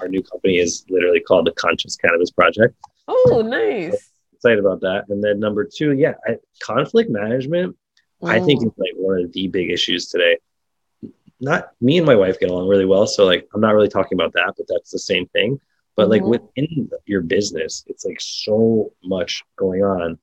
Our new company is literally called the Conscious Cannabis Project. Oh, nice. So excited about that. And then number two, yeah, I, conflict management. I think is like one of the big issues today. Not me and my wife get along really well. So like I'm not really talking about that, but that's the same thing. But mm-hmm. like within your business, it's like so much going on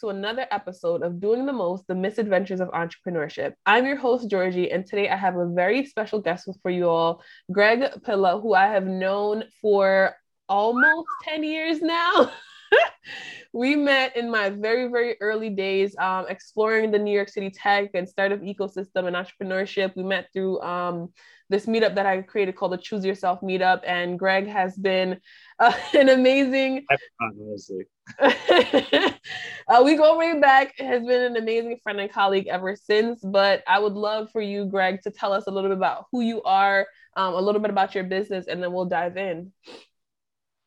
to another episode of Doing the Most The Misadventures of Entrepreneurship. I'm your host, Georgie, and today I have a very special guest for you all, Greg Pilla, who I have known for almost 10 years now. we met in my very, very early days um, exploring the New York City tech and startup ecosystem and entrepreneurship. We met through um, this meetup that I created called the Choose Yourself Meetup. And Greg has been uh, an amazing. honestly. uh, we go way back. Has been an amazing friend and colleague ever since. But I would love for you, Greg, to tell us a little bit about who you are, um, a little bit about your business, and then we'll dive in.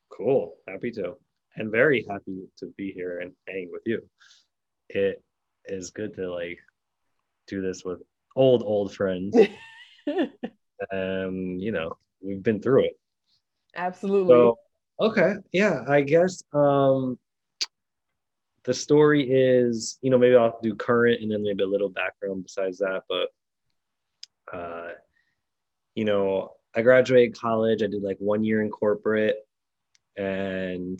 Cool. Happy to. And very happy to be here and hang with you. It is good to like do this with old, old friends. um, you know, we've been through it. Absolutely. So, okay. Yeah, I guess um the story is, you know, maybe I'll do current and then maybe a little background besides that. But uh, you know, I graduated college, I did like one year in corporate and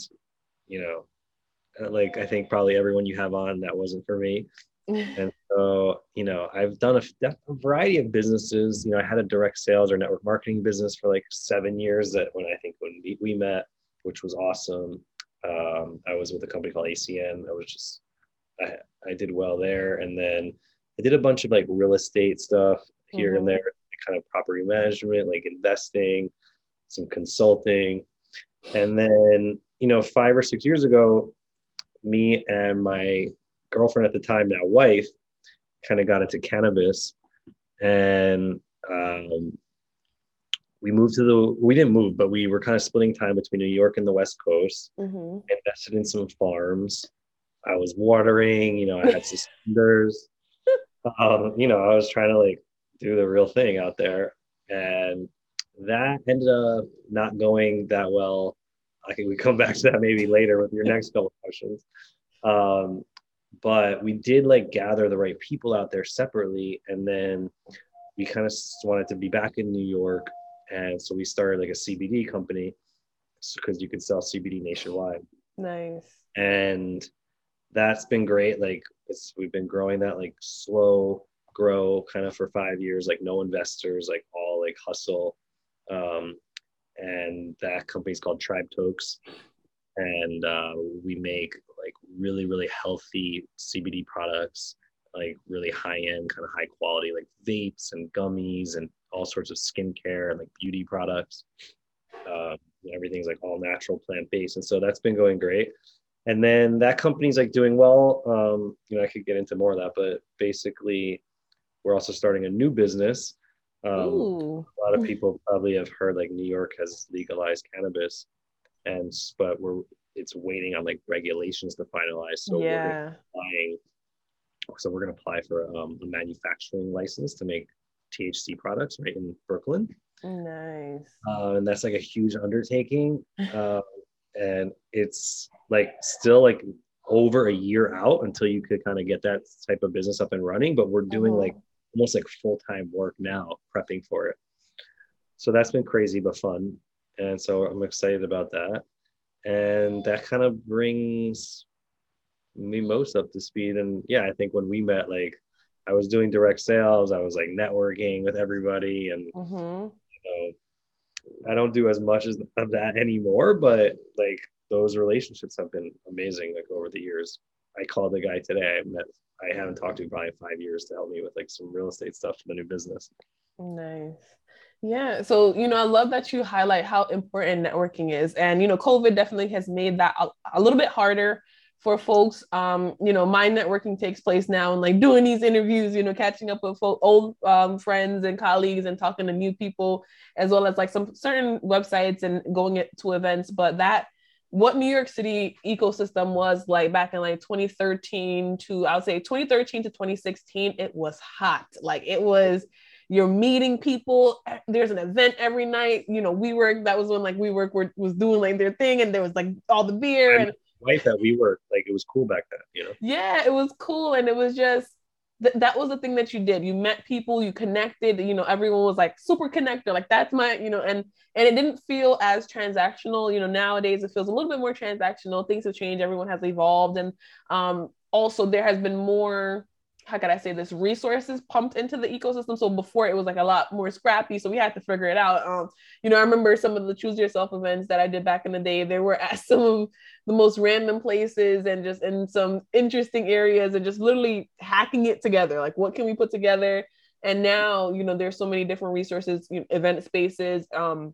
you know, like I think probably everyone you have on that wasn't for me. and so, you know, I've done a, a, variety of businesses. You know, I had a direct sales or network marketing business for like seven years. That when I think when we, we met, which was awesome. Um, I was with a company called ACN. I was just, I, I did well there, and then I did a bunch of like real estate stuff here mm-hmm. and there, kind of property management, like investing, some consulting, and then you know, five or six years ago, me and my girlfriend at the time, now wife, kind of got into cannabis, and um, we moved to the. We didn't move, but we were kind of splitting time between New York and the West Coast. Mm-hmm. Invested in some farms. I was watering. You know, I had suspenders. um, you know, I was trying to like do the real thing out there, and that ended up not going that well. I think we come back to that maybe later with your next couple questions. Um, but we did like gather the right people out there separately and then we kind of wanted to be back in new york and so we started like a cbd company because you could sell cbd nationwide. Nice. And that's been great like it's we've been growing that like slow grow kind of for five years like no investors like all like hustle. Um, and that company's called tribe tokes and uh, we make like really really healthy CBD products, like really high end, kind of high quality, like vapes and gummies and all sorts of skincare and like beauty products. Uh, everything's like all natural, plant based, and so that's been going great. And then that company's like doing well. Um, you know, I could get into more of that, but basically, we're also starting a new business. Um, a lot of people probably have heard like New York has legalized cannabis, and but we're it's waiting on like regulations to finalize. So yeah. we're applying. So we're going to apply for um, a manufacturing license to make THC products right in Brooklyn. Nice. Uh, and that's like a huge undertaking, uh, and it's like still like over a year out until you could kind of get that type of business up and running. But we're doing uh-huh. like almost like full time work now, prepping for it. So that's been crazy but fun, and so I'm excited about that and that kind of brings me most up to speed and yeah i think when we met like i was doing direct sales i was like networking with everybody and mm-hmm. you know i don't do as much as of that anymore but like those relationships have been amazing like over the years i called the guy today i met i haven't talked to probably five years to help me with like some real estate stuff for the new business nice yeah. So, you know, I love that you highlight how important networking is. And, you know, COVID definitely has made that a, a little bit harder for folks. Um, you know, my networking takes place now and like doing these interviews, you know, catching up with old um, friends and colleagues and talking to new people, as well as like some certain websites and going to events. But that what New York City ecosystem was like back in like 2013 to I would say 2013 to 2016, it was hot. Like it was you're meeting people. There's an event every night. You know, WeWork, that was when like WeWork were, was doing like their thing and there was like all the beer and life that WeWork. Like it was cool back then, you know? Yeah, it was cool. And it was just th- that was the thing that you did. You met people, you connected, you know, everyone was like super connected. Like that's my, you know, and and it didn't feel as transactional. You know, nowadays it feels a little bit more transactional. Things have changed, everyone has evolved. And um also there has been more how could I say this resources pumped into the ecosystem. So before it was like a lot more scrappy, so we had to figure it out. Um, you know, I remember some of the choose yourself events that I did back in the day. They were at some of the most random places and just in some interesting areas and just literally hacking it together. Like, what can we put together? And now, you know, there's so many different resources, you know, event spaces, um,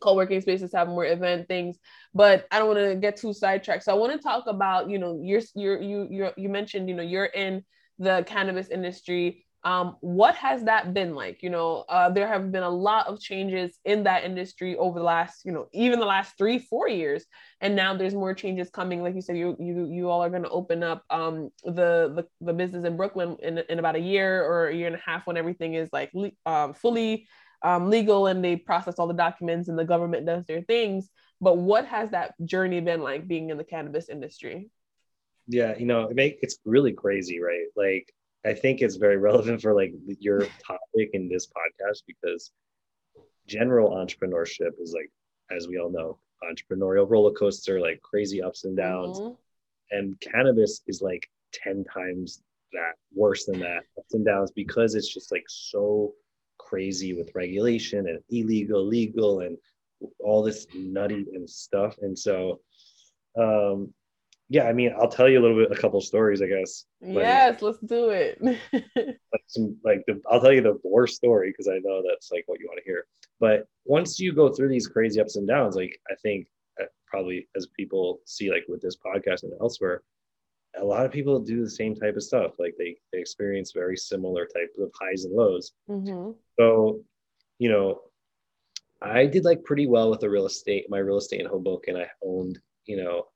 co-working spaces have more event things but i don't want to get too sidetracked so i want to talk about you know you're you're you you you mentioned you know you're in the cannabis industry. Um, what has that been like? You know, uh, there have been a lot of changes in that industry over the last, you know, even the last three, four years, and now there's more changes coming. Like you said, you you you all are going to open up um, the, the the business in Brooklyn in in about a year or a year and a half when everything is like um, fully um, legal and they process all the documents and the government does their things. But what has that journey been like being in the cannabis industry? Yeah you know it make it's really crazy right? Like i think it's very relevant for like your topic in this podcast because general entrepreneurship is like as we all know entrepreneurial roller coaster like crazy ups and downs. Mm-hmm. and cannabis is like 10 times that worse than that ups and downs because it's just like so crazy with regulation and illegal legal and all this nutty and stuff. And so um yeah, I mean, I'll tell you a little bit, a couple stories, I guess. Yes, let's do it. like some, like the, I'll tell you the worst story because I know that's like what you want to hear. But once you go through these crazy ups and downs, like I think uh, probably as people see, like with this podcast and elsewhere, a lot of people do the same type of stuff. Like they they experience very similar types of highs and lows. Mm-hmm. So, you know, I did like pretty well with the real estate. My real estate in Hoboken, I owned, you know,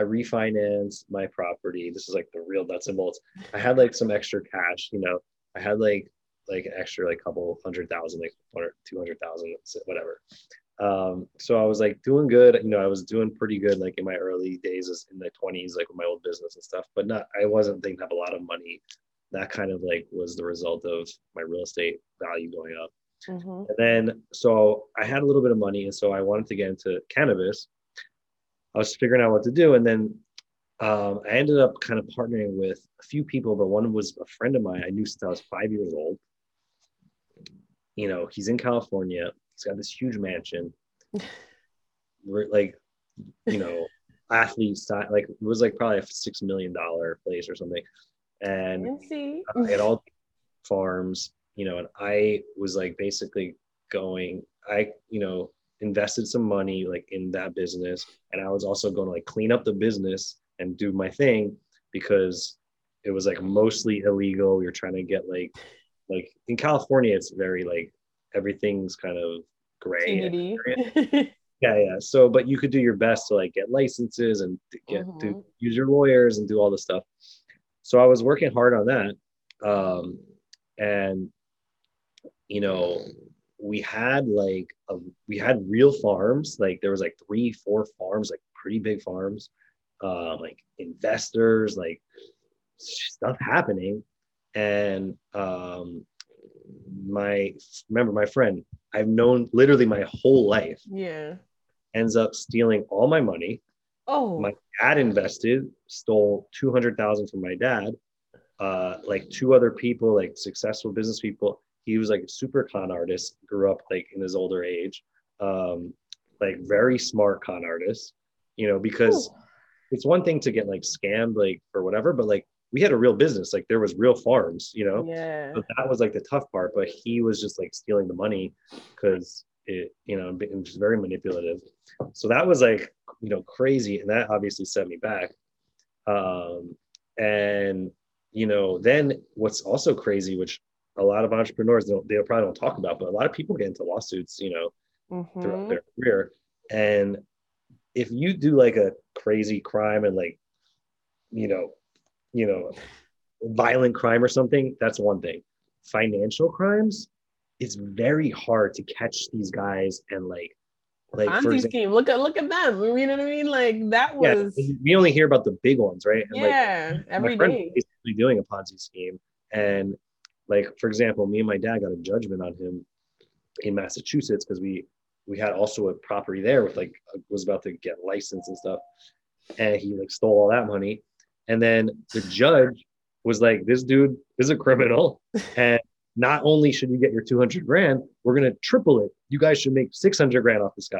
I refinanced my property. This is like the real nuts and bolts. I had like some extra cash, you know, I had like like an extra like couple hundred thousand, like 200,000, whatever. Um, so I was like doing good, you know, I was doing pretty good like in my early days in the 20s, like with my old business and stuff, but not, I wasn't thinking have a lot of money. That kind of like was the result of my real estate value going up. Mm-hmm. And then, so I had a little bit of money. And so I wanted to get into cannabis I was figuring out what to do. And then um, I ended up kind of partnering with a few people, but one was a friend of mine I knew since I was five years old. You know, he's in California. He's got this huge mansion. We're like, you know, athlete athletes like it was like probably a six million dollar place or something. And I had all farms, you know, and I was like basically going, I, you know, invested some money like in that business. And i was also going to like clean up the business and do my thing because it was like mostly illegal. We were trying to get like like in california it's very like everything's kind of gray yeah yeah. So but you could do your best to like get licenses and get mm-hmm. to use your lawyers and do all this stuff. So i was working hard on that um and you know we had like a, we had real farms like there was like three four farms like pretty big farms uh, like investors like stuff happening. And um my remember my friend i've known literally my whole life yeah. ends up stealing all my money. Oh. My dad invested stole 200000 from my dad. Uh like two other people like successful business people he was like a super con artist grew up like in his older age um like very smart con artist you know because it's one thing to get like scammed like or whatever but like we had a real business like there was real farms you know? Yeah. But that was like the tough part but he was just like stealing the money because it you know it was very manipulative. So that was like you know crazy and that obviously set me back. Um, and you know, then what's also crazy, which a lot of entrepreneurs don't they probably don't talk about, but a lot of people get into lawsuits, you know, mm-hmm. throughout their career. And if you do like a crazy crime and like, you know, you know, violent crime or something, that's one thing. Financial crimes, it's very hard to catch these guys and like like Ponzi example, scheme. Look at look at them. You know what I mean? Like that was. Yeah, we only hear about the big ones, right? And yeah, like, every day. Basically doing a Ponzi scheme, and like for example, me and my dad got a judgment on him in Massachusetts because we we had also a property there with like uh, was about to get licensed and stuff, and he like stole all that money, and then the judge was like, "This dude is a criminal, and not only should you get your 200 grand, we're going to triple it. You guys should make 600 grand off this guy.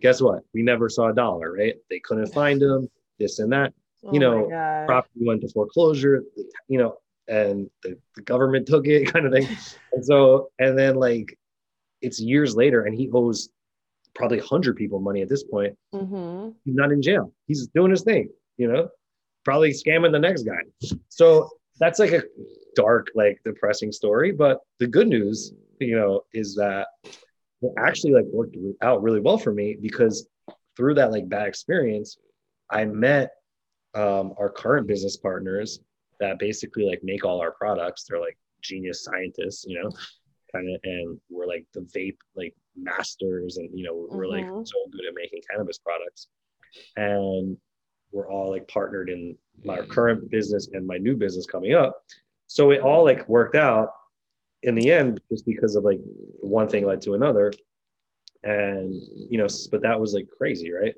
Guess what? We never saw a dollar, right? They couldn't find him, this and that. Oh you know, property went to foreclosure, you know, and the, the government took it kind of thing. and so, and then like it's years later and he owes probably 100 people money at this point. Mm-hmm. He's not in jail. He's doing his thing, you know, probably scamming the next guy. So that's like a dark, like depressing story. But the good news, you know, is that it actually like worked out really well for me because through that like bad experience, I met um, our current business partners that basically like make all our products. They're like genius scientists, you know, kind of, and we're like the vape like masters, and you know, we're mm-hmm. like so good at making cannabis products, and we're all like partnered in my current business and my new business coming up. So it all like worked out in the end just because of like one thing led to another. And you know, but that was like crazy, right?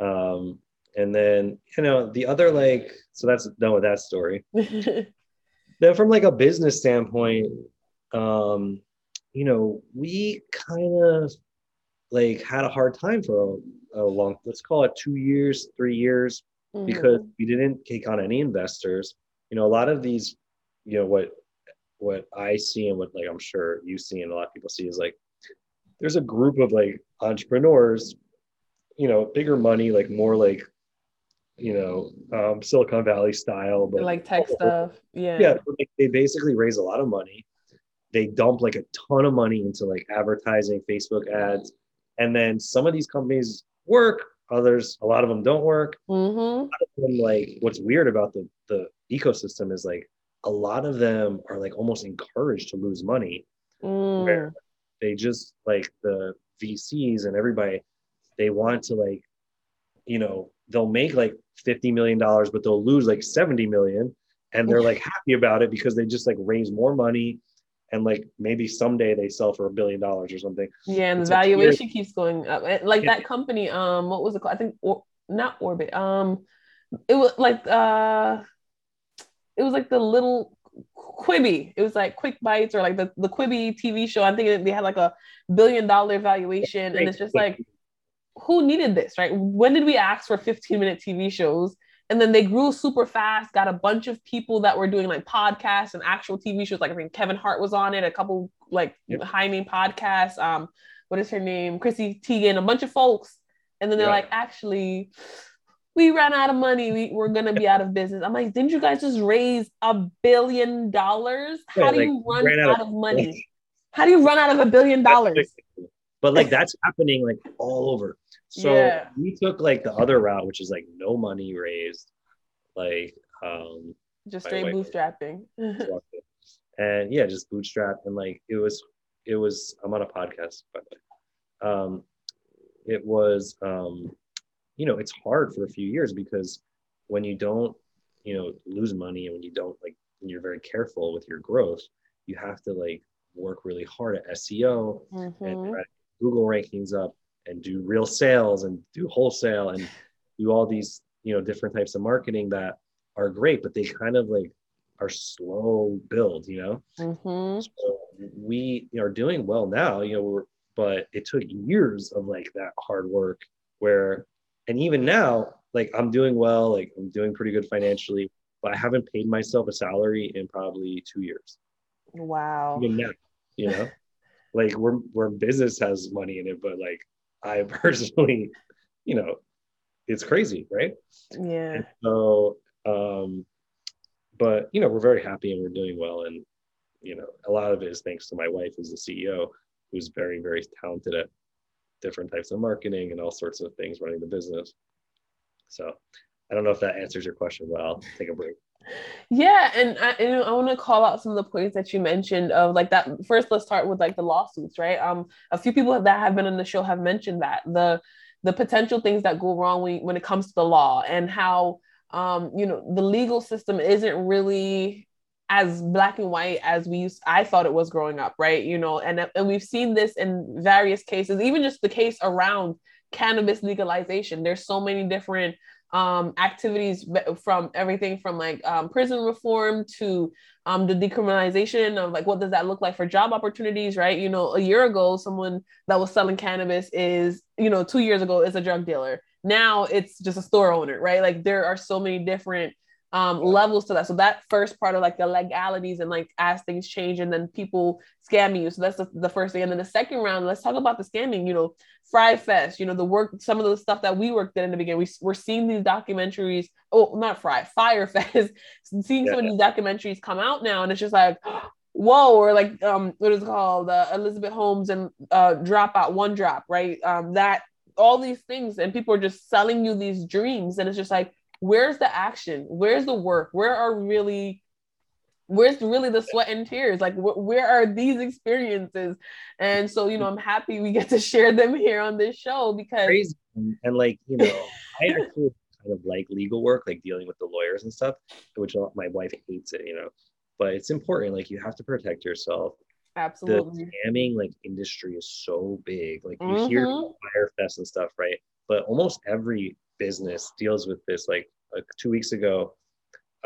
Um, and then you know, the other like so that's done with that story. then from like a business standpoint, um, you know, we kind of like had a hard time for a, a long let's call it two years, three years mm-hmm. because we didn't take on any investors. You know, a lot of these, you know, what what I see and what like I'm sure you see and a lot of people see is like there's a group of like entrepreneurs, you know, bigger money, like more like you know, um, Silicon Valley style, but like tech stuff. Yeah. Yeah. They basically raise a lot of money. They dump like a ton of money into like advertising, Facebook ads. And then some of these companies work, others a lot of them don't work mm-hmm. them, like what's weird about the the ecosystem is like a lot of them are like almost encouraged to lose money mm. where they just like the vcs and everybody they want to like you know they'll make like 50 million dollars but they'll lose like 70 million and they're like happy about it because they just like raise more money and like maybe someday they sell for a billion dollars or something. Yeah, and the valuation keeps going up. Like yeah. that company, um, what was it called? I think or not Orbit. Um, it was like uh, it was like the little Quibi. It was like Quick Bites or like the the Quibi TV show. I think they had like a billion dollar valuation, and it's just like, who needed this, right? When did we ask for 15 minute TV shows? and then they grew super fast got a bunch of people that were doing like podcasts and actual tv shows. Like i think kevin hart was on it a couple like yep. high name podcasts um what is her name? Chrissy teigen a bunch of folks. And then they're yeah. like actually we ran out of money. We, we're gonna be out of business. I'm like didn't you guys just raise a billion dollars? How yeah, do like, you run out, out, of money? how do you run out of a billion dollars but like that's happening like all over so yeah. we took like the other route, which is like no money raised, like um just straight bootstrapping. and yeah, just bootstrap and like it was it was I'm on a podcast by the way. Um it was um you know it's hard for a few years because when you don't you know lose money and when you don't like when you're very careful with your growth you have to like work really hard at SEO mm-hmm. and Google rankings up and do real sales and do wholesale and do all these you know different types of marketing that are great but they kind of like are slow build you know? Mm-hmm. so we are doing well now you know but it took years of like that hard work where and even now like i'm doing well like i'm doing pretty good financially but i haven't paid myself a salary in probably two years. Wow. Even now you know like we're, we're business has money in it but like I personally, you know, it's crazy, right? Yeah. And so, um, but you know, we're very happy and we're doing well. And you know, a lot of it is thanks to my wife, who's the CEO, who's very, very talented at different types of marketing and all sorts of things running the business. So I don't know if that answers your question, but I'll take a break. Yeah, and I, I want to call out some of the points that you mentioned of like that. First, let's start with like the lawsuits, right? Um, a few people that have been on the show have mentioned that the the potential things that go wrong when when it comes to the law and how um you know the legal system isn't really as black and white as we used I thought it was growing up, right? You know, and and we've seen this in various cases, even just the case around cannabis legalization. There's so many different um, activities from everything from like um, prison reform to um, the decriminalization of like what does that look like for job opportunities, right? You know, a year ago, someone that was selling cannabis is, you know, two years ago is a drug dealer. Now it's just a store owner, right? Like there are so many different um, levels to that. So that first part of like the legalities and like as things change and then people scamming you. So that's the, the first thing. And then the second round, let's talk about the scamming, you know, Fry Fest, you know, the work, some of the stuff that we worked in in the beginning. We, we're seeing these documentaries. Oh, not Fry, Fyre Fest. seeing yeah. some of these documentaries come out now. And it's just like, whoa, or like um, what is called uh, Elizabeth Holmes and uh, Dropout, One Drop, right? Um, that all these things, and people are just selling you these dreams, and it's just like, where's the action? Where's the work? Where are really where's really the sweat and tears? Like wh- where are these experiences? And so you know i'm happy we get to share them here on this show because Crazy. and like you know i actually kind of like legal work like dealing with the lawyers and stuff which my wife hates it you know. But it's important like you have to protect yourself. Absolutely. The scamming like industry is so big. Like you mm-hmm. hear Fyre Fest and stuff right? But almost every business deals with this. Like, like two weeks ago,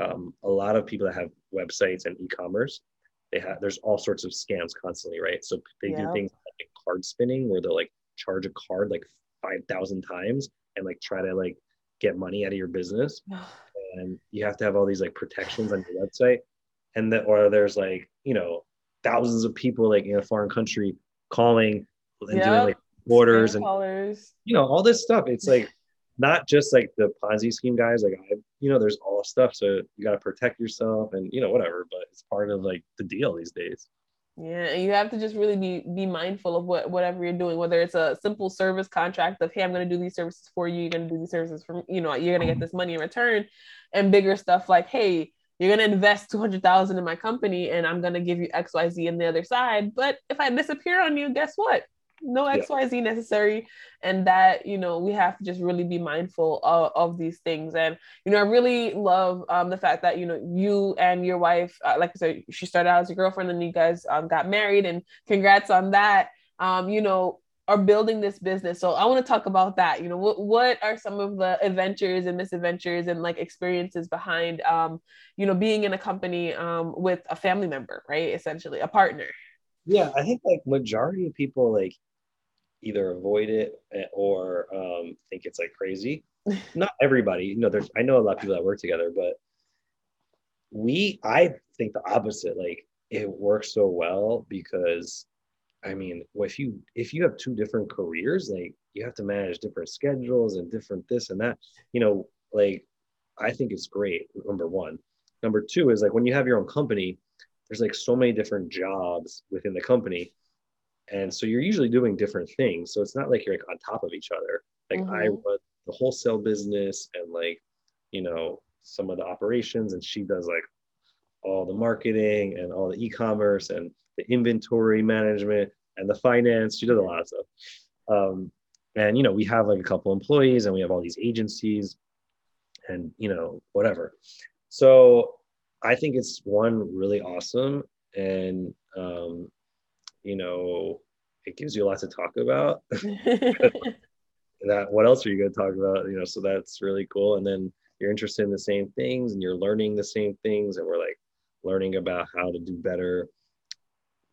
um, a lot of people that have websites and e-commerce, they have there's all sorts of scams constantly, right? So they yeah. do things like card spinning, where they'll like charge a card like five thousand times and like try to like get money out of your business, and you have to have all these like protections on your website, and that or there's like you know thousands of people like in a foreign country calling and yep. doing like orders and callers. you know all this stuff. It's like not just like the Ponzi scheme guys. Like I, you know, there's all stuff. So you got to protect yourself and you know whatever. But it's part of like the deal these days. Yeah, you have to just really be be mindful of what whatever you're doing, whether it's a simple service contract of hey, I'm going to do these services for you, you're going to do these services for you know, you're going to get this money in return, and bigger stuff like hey, you're going to invest 200,000 in my company and I'm going to give you XYZ in the other side, but if I disappear on you, guess what? No xyz yeah. necessary and that you know we have to just really be mindful of, of these things. And you know i really love um, the fact that you know you and your wife uh, like i said she started out as a girlfriend and you guys um, got married and congrats on that um, you know are building this business. So i want to talk about that you know what, what are some of the adventures and misadventures and like experiences behind um, you know being in a company um, with a family member right essentially a partner yeah i think like majority of people like either avoid it eh, or um, think it's like crazy. Not everybody, you know, there's I know a lot of people that work together, but we I think the opposite. Like it works so well because I mean, if you if you have two different careers, like you have to manage different schedules and different this and that, you know, like I think it's great. Number one. Number two is like when you have your own company, there's like so many different jobs within the company. And so you're usually doing different things. So it's not like you're like on top of each other. Like mm-hmm. i run the wholesale business and like you know some of the operations and she does like all the marketing and all the e-commerce and the inventory management and the finance. She does a lot of stuff. Um, and you know we have like a couple employees and we have all these agencies and you know whatever. So i think it's one really awesome and um, you know, it gives you a lot to talk about. that what else are you going to talk about? You know, so that's really cool. And then you're interested in the same things and you're learning the same things, and we're like learning about how to do better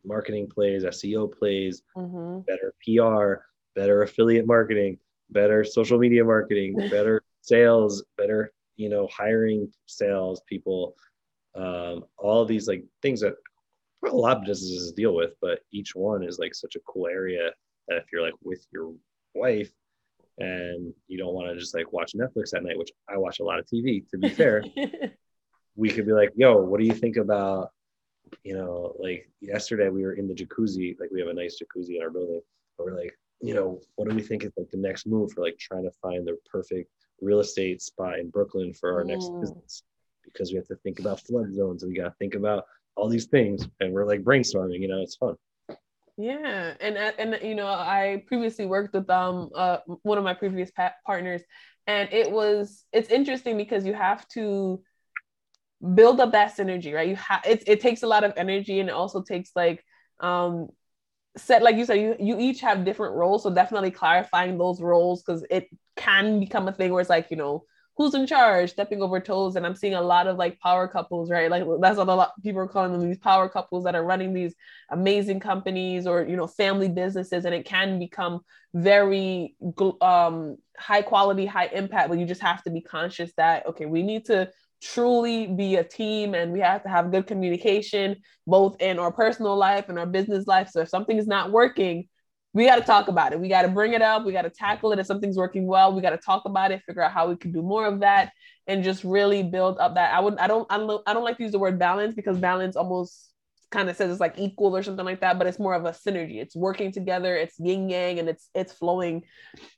marketing plays, SEO plays, mm-hmm. better PR, better affiliate marketing, better social media marketing, better sales, better you know hiring sales people um, all these like things that a lot of businesses deal with, but each one is like such a cool area that if you're like with your wife, and you don't want to just like watch Netflix at night, which I watch a lot of TV. To be fair, we could be like, "Yo, what do you think about?" You know, like yesterday we were in the jacuzzi. Like we have a nice jacuzzi in our building. But we're like, you know, what do we think is like the next move for like trying to find the perfect real estate spot in Brooklyn for our mm. next business? Because we have to think about flood zones we got to think about all these things, and we're like brainstorming. You know, it's fun. Yeah, and and you know, I previously worked with um uh one of my previous pa- partners, and it was it's interesting because you have to build up that synergy, right? You have it. It takes a lot of energy, and it also takes like um set like you said you you each have different roles so definitely clarifying those roles because it can become a thing where it's like you know who's in charge, stepping over toes. And I'm seeing a lot of like power couples, right? Like that's what a lot people are calling them these power couples that are running these amazing companies or you know family businesses, and it can become very um, high quality, high impact. But you just have to be conscious that okay, we need to truly be a team and we have to have good communication both in our personal life and our business life so if something is not working we got to talk about it. We got to bring it up. We got to tackle it. If something's working well, we got to talk about it, figure out how we can do more of that, and just really build up that. I would. I don't. I don't. I don't like to use the word balance because balance almost kind of says it's like equal or something like that, but it's more of a synergy. It's working together. It's yin yang, and it's it's flowing,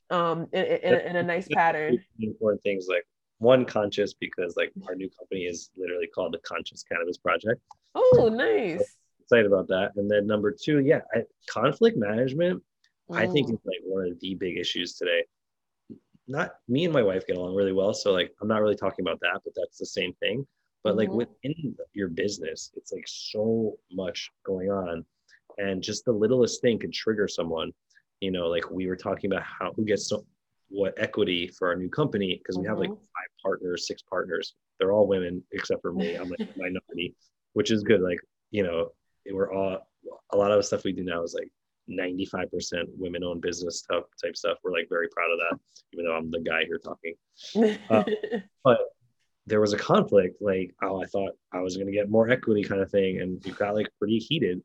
um, in, in, in a nice pattern. Important things like one conscious because like our new company is literally called the Conscious Cannabis Project. Oh, nice excited about that. And then number two, yeah, I, conflict management, mm. I think is like one of the big issues today. Not me and my wife get along really well, so like I'm not really talking about that, but that's the same thing. But mm-hmm. like within your business, it's like so much going on, and just the littlest thing could trigger someone. You know, like we were talking about how who gets so what equity for our new company because we mm-hmm. have like mm-hmm. five partners, six partners. They're all women except for me. I'm like minority, which is good. Like you know, we're all a lot of the stuff we do now is like 95% women owned business stuff type stuff. We're like very proud of that, even though I'm the guy here talking. Uh, but there was a conflict, like, oh, I thought I was going to get more equity kind of thing. And we got like pretty heated.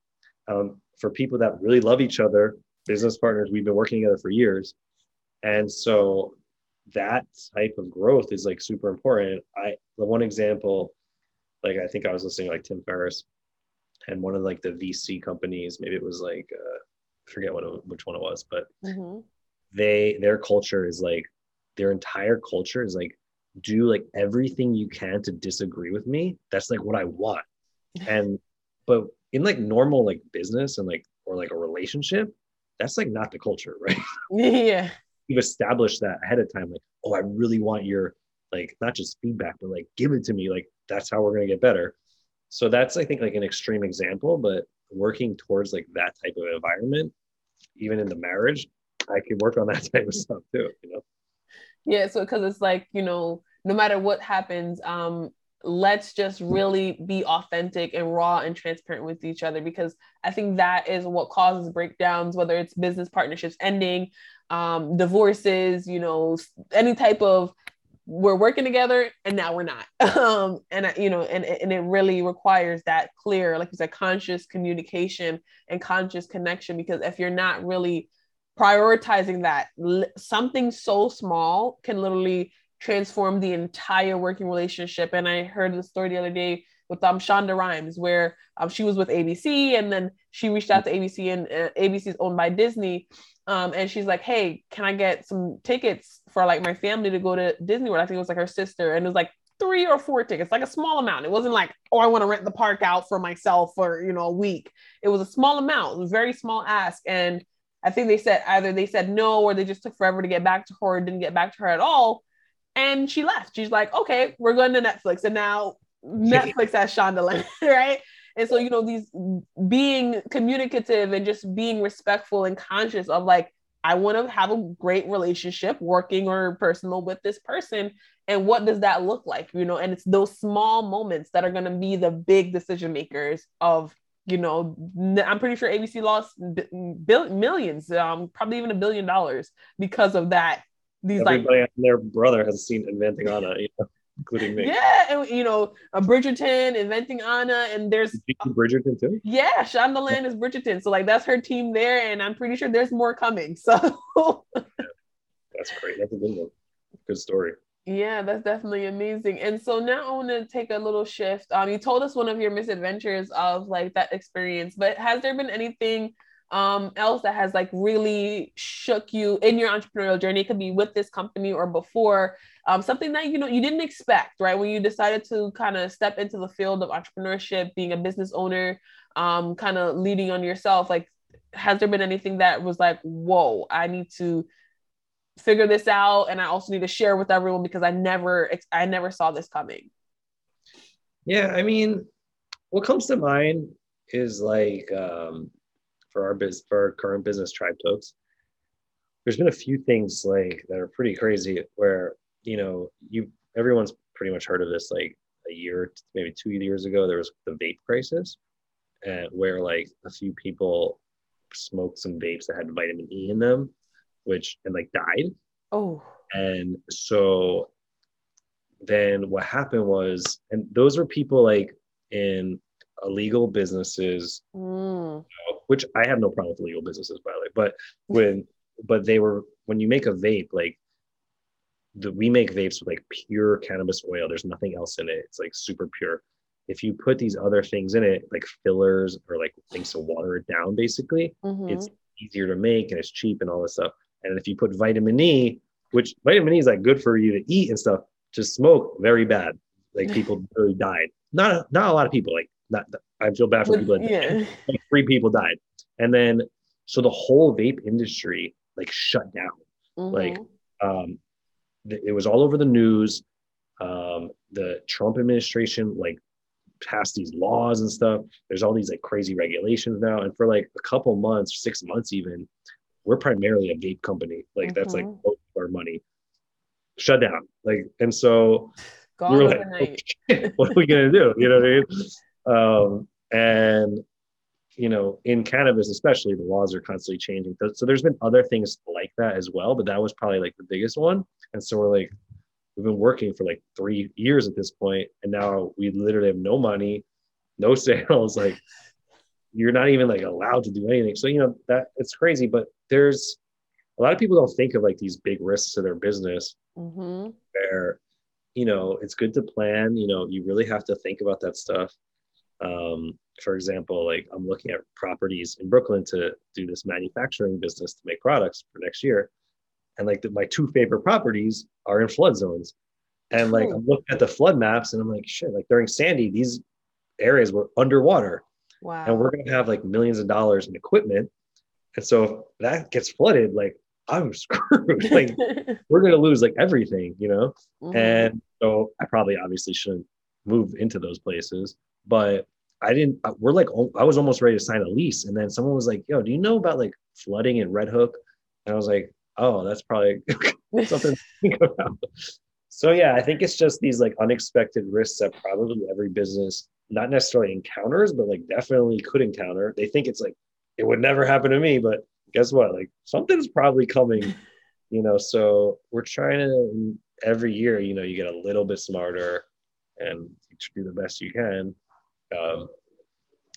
Um, for people that really love each other, business partners, we've been working together for years. And so that type of growth is like super important. I, the one example, like, I think I was listening like Tim Ferriss and one of like the VC companies, maybe it was like uh, I forget what it, which one it was, but mm-hmm. they their culture is like their entire culture is like do like everything you can to disagree with me. That's like what I want. And but in like normal like business and like or like a relationship, that's like not the culture, right? Yeah. You've established that ahead of time, like, oh, I really want your like not just feedback, but like give it to me. Like that's how we're gonna get better so that's i think like an extreme example but working towards like that type of environment even in the marriage i could work on that type of stuff too you know? Yeah so because it's like you know no matter what happens um let's just really be authentic and raw and transparent with each other because i think that is what causes breakdowns whether it's business partnerships ending um, divorces you know any type of we're working together and now we're not. Um and you know and, and it really requires that clear like you said conscious communication and conscious connection because if you're not really prioritizing that something so small can literally transform the entire working relationship. And i heard the story the other day with um Shonda Rhimes where um she was with ABC and then she reached out to ABC and uh, ABC is owned by Disney um, and she's like, "Hey, can I get some tickets for like my family to go to Disney World?" I think it was like her sister, and it was like three or four tickets, like a small amount. It wasn't like, "Oh, I want to rent the park out for myself for you know a week." It was a small amount. Very small ask, and I think they said either they said no or they just took forever to get back to her, didn't get back to her at all, and she left. She's like, "Okay, we're going to Netflix," and now Netflix has Shonda, right? And so, you know, these being communicative and just being respectful and conscious of like, I want to have a great relationship, working or personal with this person. And what does that look like? You know, and it's those small moments that are going to be the big decision makers of, you know, I'm pretty sure ABC lost bill- millions, um, probably even a billion dollars because of that. These Everybody like, and their brother has seen Inventing Anna. You know? Including me. Yeah, and you know, uh, Bridgerton, Inventing Anna, and there's Bridgerton too. Yeah, Shondaland is Bridgerton, so like that's her team there, and I'm pretty sure there's more coming. So that's that's great. That's a good one. Good story. Yeah, that's definitely amazing. And so now I want to take a little shift. Um, you told us one of your misadventures of like that experience, but has there been anything um else that has like really shook you in your entrepreneurial journey? It could be with this company or before. Um, something that you know you didn't expect, right? When you decided to kind of step into the field of entrepreneurship, being a business owner, um, kind of leading on yourself, like has there been anything that was like, whoa, I need to figure this out and I also need to share with everyone because I never I never saw this coming. Yeah, I mean, what comes to mind is like um, for our biz for our current business Tribe Tokes. There's been a few things like that are pretty crazy where you know you everyone's pretty much heard of this like a year maybe two years ago there was the vape crisis and where like a few people smoked some vapes that had vitamin E in them which and like died. Oh. And so then what happened was, and those were people like in illegal businesses, mm. which I have no problem with legal businesses, by the way. But when, but they were when you make a vape, like the we make vapes with like pure cannabis oil. There's nothing else in it. It's like super pure. If you put these other things in it, like fillers or like things to water it down, basically, mm-hmm. it's easier to make and it's cheap and all this stuff. And if you put vitamin E, which vitamin E is like good for you to eat and stuff, to smoke, very bad. Like people really died. Not not a lot of people. Like not. I feel bad for people. That yeah. Like three people died, and then so the whole vape industry like shut down. Mm-hmm. Like um, it was all over the news. Um, the Trump administration like passed these laws and stuff. There's all these like crazy regulations now, and for like a couple months, six months even, we're primarily a vape company. Like mm-hmm. that's like mm-hmm. most of our money. Shut down. Like, and so we we're like, oh, what are we gonna do? You know what I mean? Um, and you know, in cannabis, especially, the laws are constantly changing. So there's been other things like that as well, but that was probably like the biggest one. And so we're like, we've been working for like three years at this point, and now we literally have no money, no sales. Like, you're not even like allowed to do anything. So you know that it's crazy, but there's a lot of people don't think of like these big risks to their business mm-hmm. where you know it's good to plan you know you really have to think about that stuff um, for example like i'm looking at properties in brooklyn to do this manufacturing business to make products for next year. And like the, my two favorite properties are in flood zones. And like i'm looking at the flood maps and i'm like shit like during sandy these areas were underwater. Wow and we're going to have like millions of dollars in equipment. And so if that gets flooded, like I'm screwed. like we're gonna lose like everything, you know. Mm-hmm. And so I probably obviously shouldn't move into those places, but I didn't. We're like I was almost ready to sign a lease, and then someone was like, "Yo, do you know about like flooding in Red Hook?" And I was like, "Oh, that's probably something to think about." So yeah, I think it's just these like unexpected risks that probably every business not necessarily encounters, but like definitely could encounter. They think it's like it would never happen to me, but guess what? Like something's probably coming, you know. So we're trying to every year, you know, you get a little bit smarter and do the best you can. Um,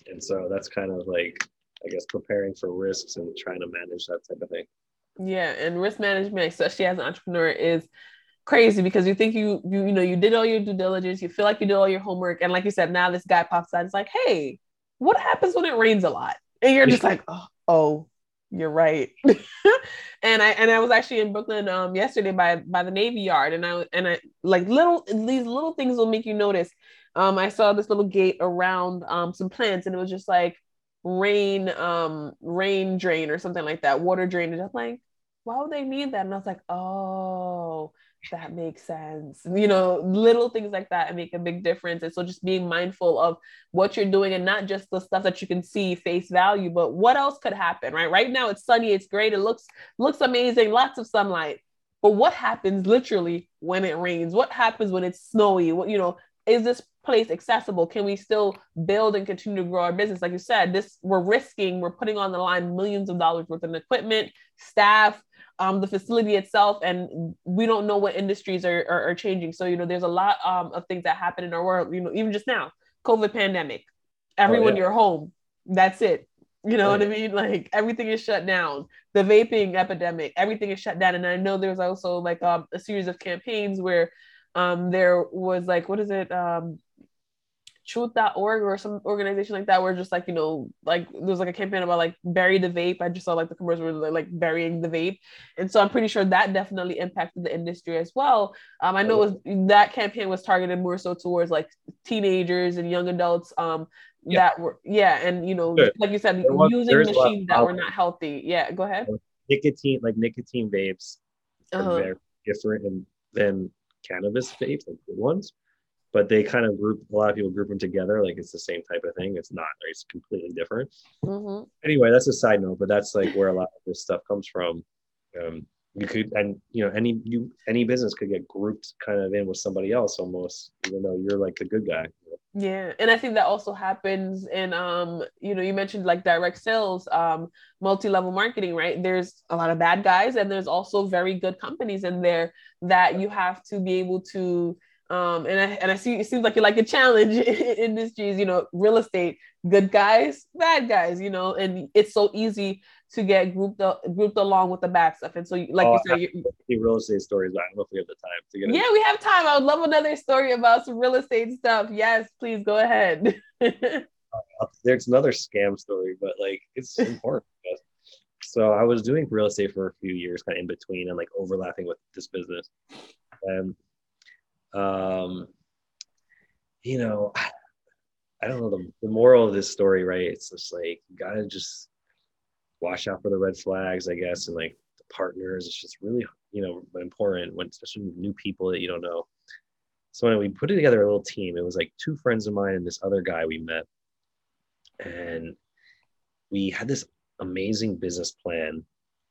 and so that's kind of like, I guess, preparing for risks and trying to manage that type of thing. Yeah, and risk management, especially as an entrepreneur, is crazy because you think you you you know you did all your due diligence, you feel like you did all your homework, and like you said, now this guy pops out. It's like, hey, what happens when it rains a lot? and you're just like, oh, oh you're right. and I and I was actually in Brooklyn um yesterday by by the Navy Yard, and I and I like little these little things will make you notice. Um, I saw this little gate around um some plants, and it was just like rain um rain drain or something like that, water drain. And I'm like, why would they need that? And I was like, oh, that makes sense. You know, little things like that make a big difference. And so just being mindful of what you're doing and not just the stuff that you can see face value, but what else could happen, right? Right now it's sunny, it's great, it looks looks amazing, lots of sunlight. But what happens literally when it rains? What happens when it's snowy? What you know, is this place accessible? Can we still build and continue to grow our business? Like you said, this we're risking, we're putting on the line millions of dollars worth of equipment, staff, um, the facility itself, and we don't know what industries are, are, are changing. So, you know, there's a lot um, of things that happen in our world, you know, even just now, COVID pandemic, everyone, oh, yeah. you're home. That's it. You know right. what I mean? Like everything is shut down. The vaping epidemic, everything is shut down. And I know there's also like um, a series of campaigns where um, there was like what is it? Um, truth.org or some organization like that where just like you know like there's like a campaign about like bury the vape. I just saw like the commercial where like burying the vape. And so i'm pretty sure that definitely impacted the industry as well. Um i know was, that campaign was targeted more so towards like teenagers and young adults um yeah. that were yeah and you know like you said was, using machines that were not healthy. Yeah go ahead. Nicotine like nicotine vapes uh-huh. are very different than cannabis vapes like good ones but they kind of group a lot of people group them together like it's the same type of thing it's not it's completely different. Mm-hmm. anyway that's a side note but that's like where a lot of this stuff comes from. Um, you could and you know any you any business could get grouped kind of in with somebody else almost even though you're like the good guy. Yeah and i think that also happens in um you know you mentioned like direct sales um multi-level marketing right? There's a lot of bad guys and there's also very good companies in there that you have to be able to um, and I and I see it seems like you like a challenge in industries, you know, real estate, good guys, bad guys, you know, and it's so easy to get grouped up, grouped along with the bad stuff. And so, like oh, you said, you real estate stories, I don't know if we have the time to get. Yeah, we have time. I would love another story about some real estate stuff. Yes, please go ahead. uh, there's another scam story, but like it's important. so I was doing real estate for a few years, kind of in between and like overlapping with this business. And um, you know, I don't know the, the moral of this story, right? It's just like you gotta just watch out for the red flags, I guess, and like the partners. It's just really, you know, important when especially new people that you don't know. So anyway, we put it together a little team. It was like two friends of mine and this other guy we met, and we had this amazing business plan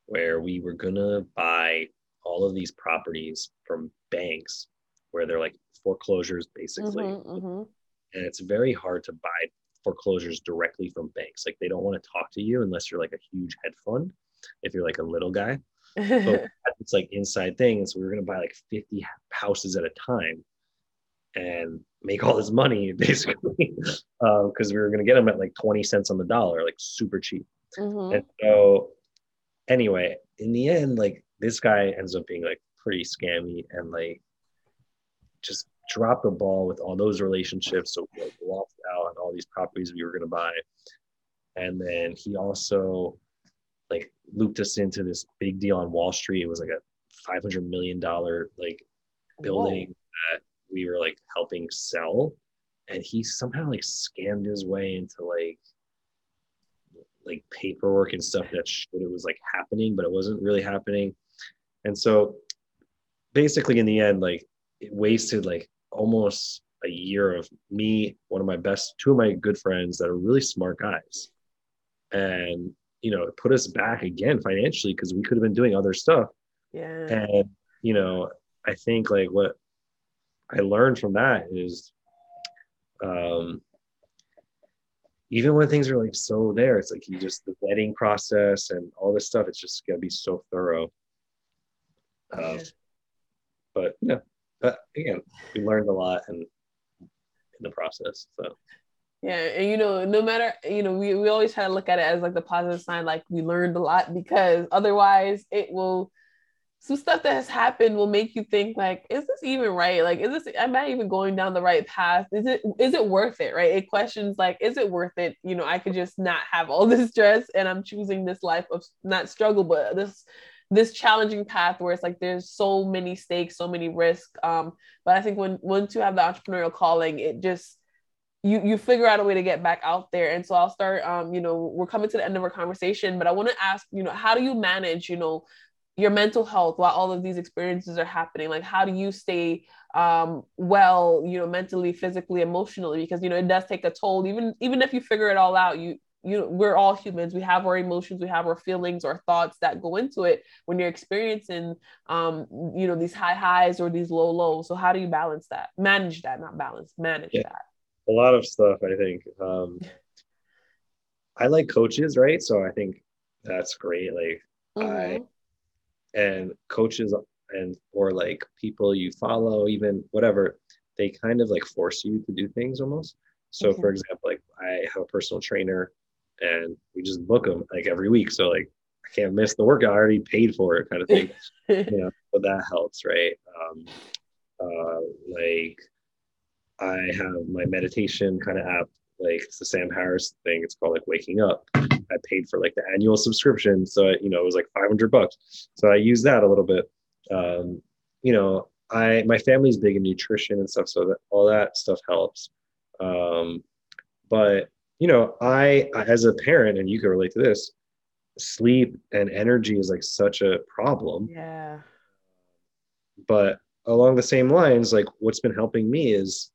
where we were gonna buy all of these properties from banks where they're like foreclosures basically. Mm-hmm, mm-hmm. And it's very hard to buy foreclosures directly from banks. Like they don't want to talk to you unless you're like a huge hedge fund. If you're like a little guy, so it's like inside thing. So we were gonna buy like 50 houses at a time and make all this money basically because um, we were gonna get them at like 20 cents on the dollar, like super cheap. Mm-hmm. And so anyway, in the end, like this guy ends up being like pretty scammy and like just dropped the ball with all those relationships. So we like, lost out on all these properties we were going to buy. And then he also like looped us into this big deal on Wall Street. It was like a $500 million like building Whoa. that we were like helping sell. And he somehow like scammed his way into like like paperwork and stuff that showed it was like happening, but it wasn't really happening. And so basically in the end, like it wasted like almost a year of me, one of my best, two of my good friends that are really smart guys. And, you know, it put us back again financially because we could have been doing other stuff. Yeah. And, you know, I think like what I learned from that is um even when things are like so there, it's like you just the vetting process and all this stuff, it's just gonna be so thorough. Uh, but yeah, but again, we learned a lot in in the process. So yeah, and you know, no matter you know, we, we always try to look at it as like the positive sign, like we learned a lot because otherwise it will some stuff that has happened will make you think like, is this even right? Like, is this am I even going down the right path? Is it is it worth it? Right? It questions like, is it worth it? You know, I could just not have all this stress and I'm choosing this life of not struggle, but this this challenging path where it's like there's so many stakes, so many risks. Um, but I think when once you have the entrepreneurial calling, it just you you figure out a way to get back out there. And so I'll start. Um, you know, we're coming to the end of our conversation, but I want to ask, you know, how do you manage, you know, your mental health while all of these experiences are happening? Like, how do you stay um well, you know, mentally, physically, emotionally? Because you know, it does take a toll. Even even if you figure it all out, you you know we're all humans. We have our emotions we have our feelings our thoughts that go into it when you're experiencing um you know these high highs or these low lows. So how do you balance that? Manage that not balance manage yeah. that. A lot of stuff i think. Um i like coaches right? So i think that's great like mm-hmm. i and coaches and or like people you follow even whatever they kind of like force you to do things almost. So for example like i have a personal trainer and we just book them like every week. So like I can't miss the workout. I already paid for it, kind of thing. you know, but that helps, right? Um, uh, like I have my meditation kind of app, like it's the Sam Harris thing. It's called like Waking Up. I paid for like the annual subscription, so you know it was like 500 bucks. So I use that a little bit. Um, you know, I my family's big in nutrition and stuff, so that all that stuff helps. Um, but you know, I as a parent, and you can relate to this, sleep and energy is like such a problem. Yeah. But along the same lines, like what's been helping me is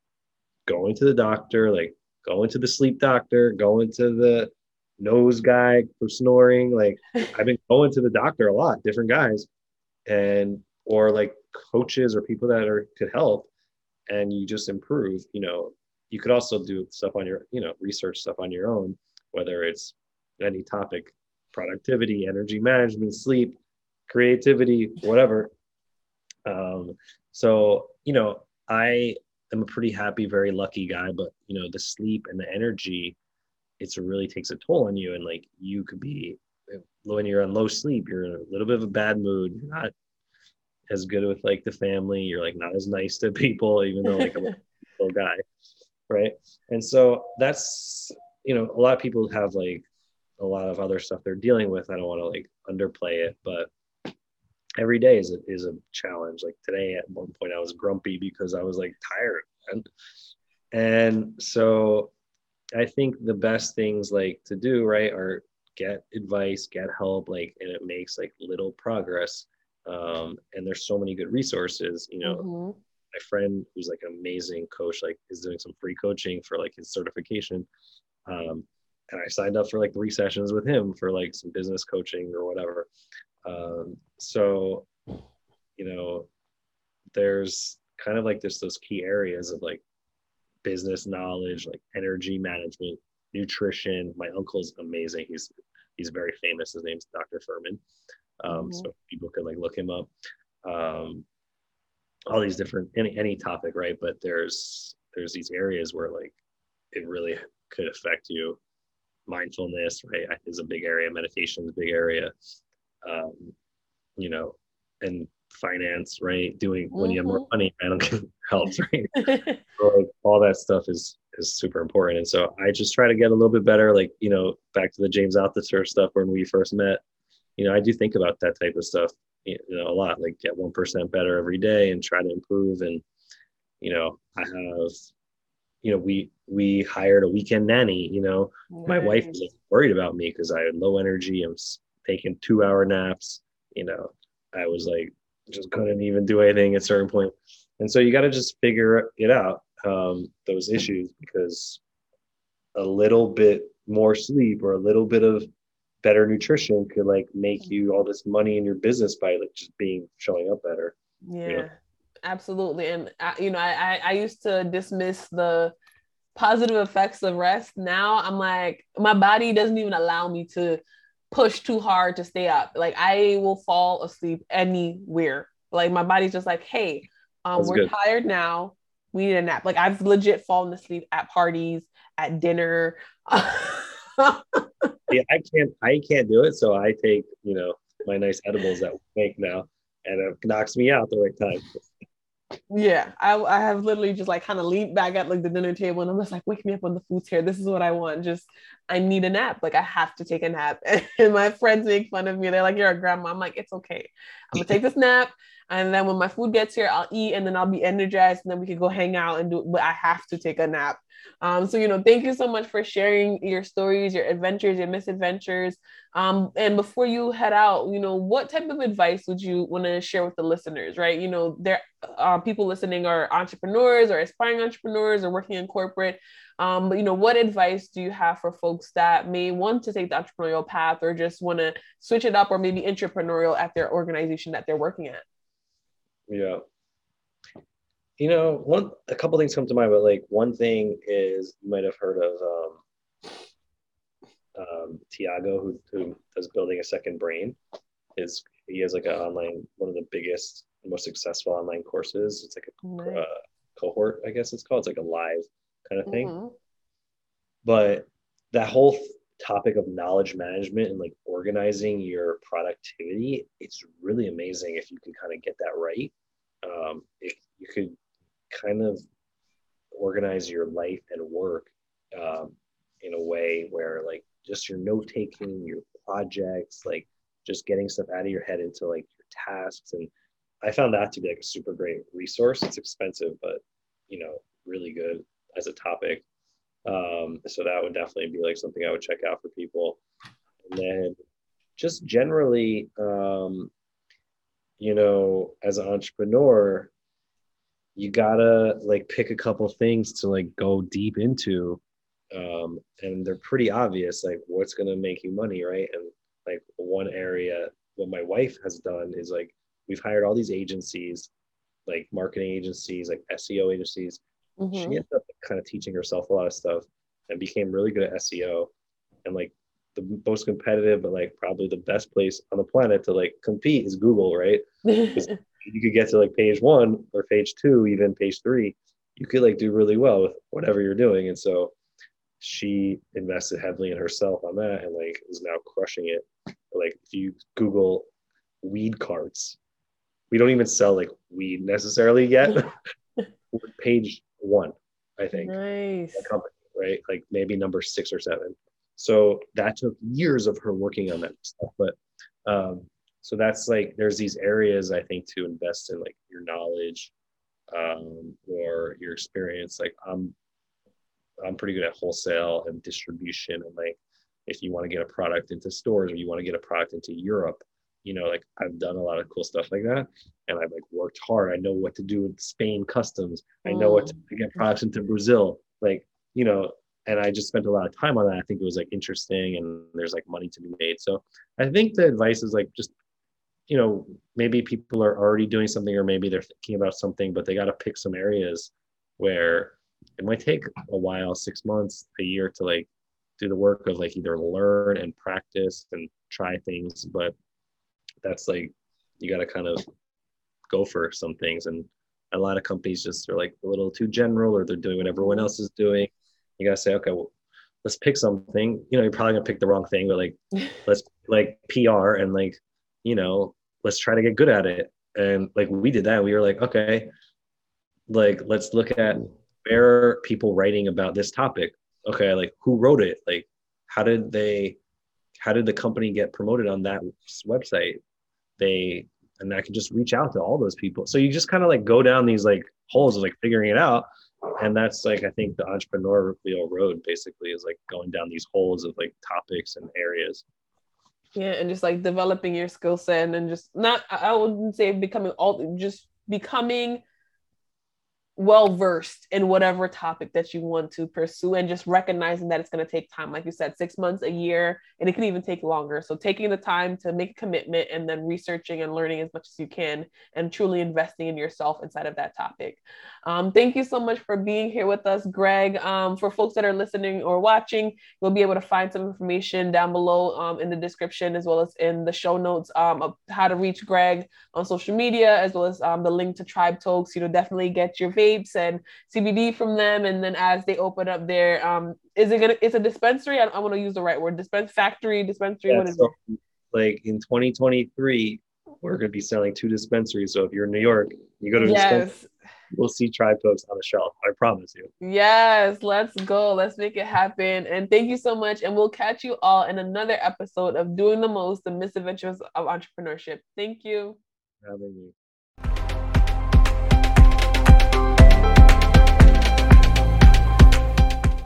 going to the doctor, like going to the sleep doctor, going to the nose guy for snoring. Like I've been going to the doctor a lot, different guys, and or like coaches or people that are could help, and you just improve. You know, you could also do stuff on your, you know, research stuff on your own, whether it's any topic, productivity, energy management, sleep, creativity, whatever. Um, so you know, I am a pretty happy, very lucky guy, but you know, the sleep and the energy it's really takes a toll on you. And like you could be when you're on low sleep you're in a little bit of a bad mood. You're not as good with like the family. You're like not as nice to people even though like i'm a little guy right and so that's you know a lot of people have like a lot of other stuff they're dealing with i don't want to like underplay it but every day is a, is a challenge like today at one point i was grumpy because i was like tired and and so I think the best things like to do, right, are get advice, get help, like, and it makes like little progress. Um, and there's so many good resources, you know. Mm-hmm. My friend who's like an amazing coach, like is doing some free coaching for like his certification. Um, and I signed up for like three sessions with him for like some business coaching or whatever. Um, so, you know, there's kind of like this those key areas of like business knowledge, like energy management, nutrition. My uncle's amazing. He's he's very famous. His name's Dr. Fuhrman. Um, mm-hmm. So people could like look him up. Um, all these different any any topic, right? But there's there's these areas where like it really could affect you. Mindfulness, right, is a big area. Meditation is a big area. Um, you know, and finance, right? Doing mm-hmm. when you have more mm-hmm. money, I don't helps, right? so, like, all that stuff is is super important. And so I just try to get a little bit better. Like, you know, back to the James Altucher stuff when we first met, you know, I do think about that type of stuff, you know, a lot, like get 1% better every day and try to improve. And, you know, I have, you know, we, we hired a weekend nanny, you know, nice. my wife was worried about me because I had low energy. I was taking two hour naps, you know, I was like, just couldn't even do anything at a certain point. And so you got to just figure it out, um, those issues, because a little bit more sleep or a little bit of better nutrition could like make you all this money in your business by like just being showing up better. Yeah, you know? absolutely. And I, you know, I, I used to dismiss the positive effects of rest. Now I'm like, my body doesn't even allow me to push too hard to stay up. Like I will fall asleep anywhere. Like my body's just like, hey, um, we're good. tired now. We need a nap. Like I've legit fallen asleep at parties, at dinner. yeah, I can't. I can't do it. So I take you know my nice edibles that we make now, and it knocks me out the right time. Yeah, I, I have literally just like kind of leaned back at like the dinner table and I'm just like, wake me up when the food's here. This is what I want. Just I need a nap. Like I have to take a nap. And my friends make fun of me. They're like, you're a grandma. I'm like, it's okay. I'm gonna take this nap. And then when my food gets here, I'll eat and then I'll be energized and then we can go hang out and do but I have to take a nap. Um, so you know, thank you so much for sharing your stories, your adventures, your misadventures. Um, and before you head out, you know, what type of advice would you want to share with the listeners, right? You know, there uh, people listening are entrepreneurs or aspiring entrepreneurs or working in corporate. Um, but you know, what advice do you have for folks that may want to take the entrepreneurial path or just want to switch it up or maybe entrepreneurial at their organization that they're working at? Yeah. You know, one a couple things come to mind, but like one thing is you might have heard of um, um, Tiago, who who does building a second brain. Is he has like an online one of the biggest, most successful online courses. It's like a uh, cohort, I guess it's called. It's like a live kind of thing. Mm-hmm. But that whole topic of knowledge management and like organizing your productivity, it's really amazing if you can kind of get that right. Um, if you could kind of organize your life and work um, in a way where like just your note taking, your projects, like just getting stuff out of your head into like your tasks. And I found that to be like a super great resource. It's expensive, but you know, really good as a topic. Um, so that would definitely be like something I would check out for people. And then just generally, um, you know, as an entrepreneur, you gotta like pick a couple things to like go deep into. Um, and they're pretty obvious, like what's gonna make you money, right? And like one area, what my wife has done is like we've hired all these agencies, like marketing agencies, like SEO agencies, Mm-hmm. She ended up kind of teaching herself a lot of stuff and became really good at SEO and like the most competitive, but like probably the best place on the planet to like compete is Google, right? you could get to like page one or page two, even page three, you could like do really well with whatever you're doing. And so she invested heavily in herself on that and like is now crushing it. Like if you Google weed carts, we don't even sell like weed necessarily yet. page one, I think. Nice. Company, right? Like maybe number six or seven. So that took years of her working on that stuff. But um, so that's like there's these areas I think to invest in like your knowledge um, or your experience. Like I'm I'm pretty good at wholesale and distribution and like if you want to get a product into stores or you want to get a product into Europe, you know, like I've done a lot of cool stuff like that. And I've like worked hard. I know what to do with Spain customs. I know what to, to get products into Brazil. Like, you know, and I just spent a lot of time on that. I think it was like interesting and there's like money to be made. So I think the advice is like just, you know, maybe people are already doing something or maybe they're thinking about something, but they got to pick some areas where it might take a while, six months, a year to like do the work of like either learn and practice and try things. But that's like you got to kind of go for some things and a lot of companies just are like a little too general or they're doing what everyone else is doing you got to say okay well let's pick something you know you're probably gonna pick the wrong thing but like let's like pr and like you know let's try to get good at it and like we did that we were like okay like let's look at where are people writing about this topic okay like who wrote it like how did they how did the company get promoted on that website they and I can just reach out to all those people. So you just kind of like go down these like holes of like figuring it out. And that's like I think the entrepreneurial road basically is like going down these holes of like topics and areas. Yeah, and just like developing your skill set and just not I wouldn't say becoming all just becoming well versed in whatever topic that you want to pursue and just recognizing that it's going to take time. Like you said 6 months a year and it can even take longer. So taking the time to make a commitment and then researching and learning as much as you can and truly investing in yourself inside of that topic. Um, thank you so much for being here with us greg. Um, for folks that are listening or watching you'll be able to find some information down below um, in the description as well as in the show notes um, of how to reach greg on social media as well as um, the link to Tribe Tokes. You know definitely get your vapes and CBD from them. And then as they open up their, um, is it gonna? It's a dispensary. I, I want to use the right word. Dispense factory, dispensary. Yeah, what is so, it? Like in 2023, we're gonna be selling to dispensaries. So if you're in New York, you go to yes. We'll see Tribe on the shelf. I promise you. Yes, let's go. Let's make it happen. And thank you so much. And we'll catch you all in another episode of Doing the Most: The Misadventures of Entrepreneurship. Thank you. Having me.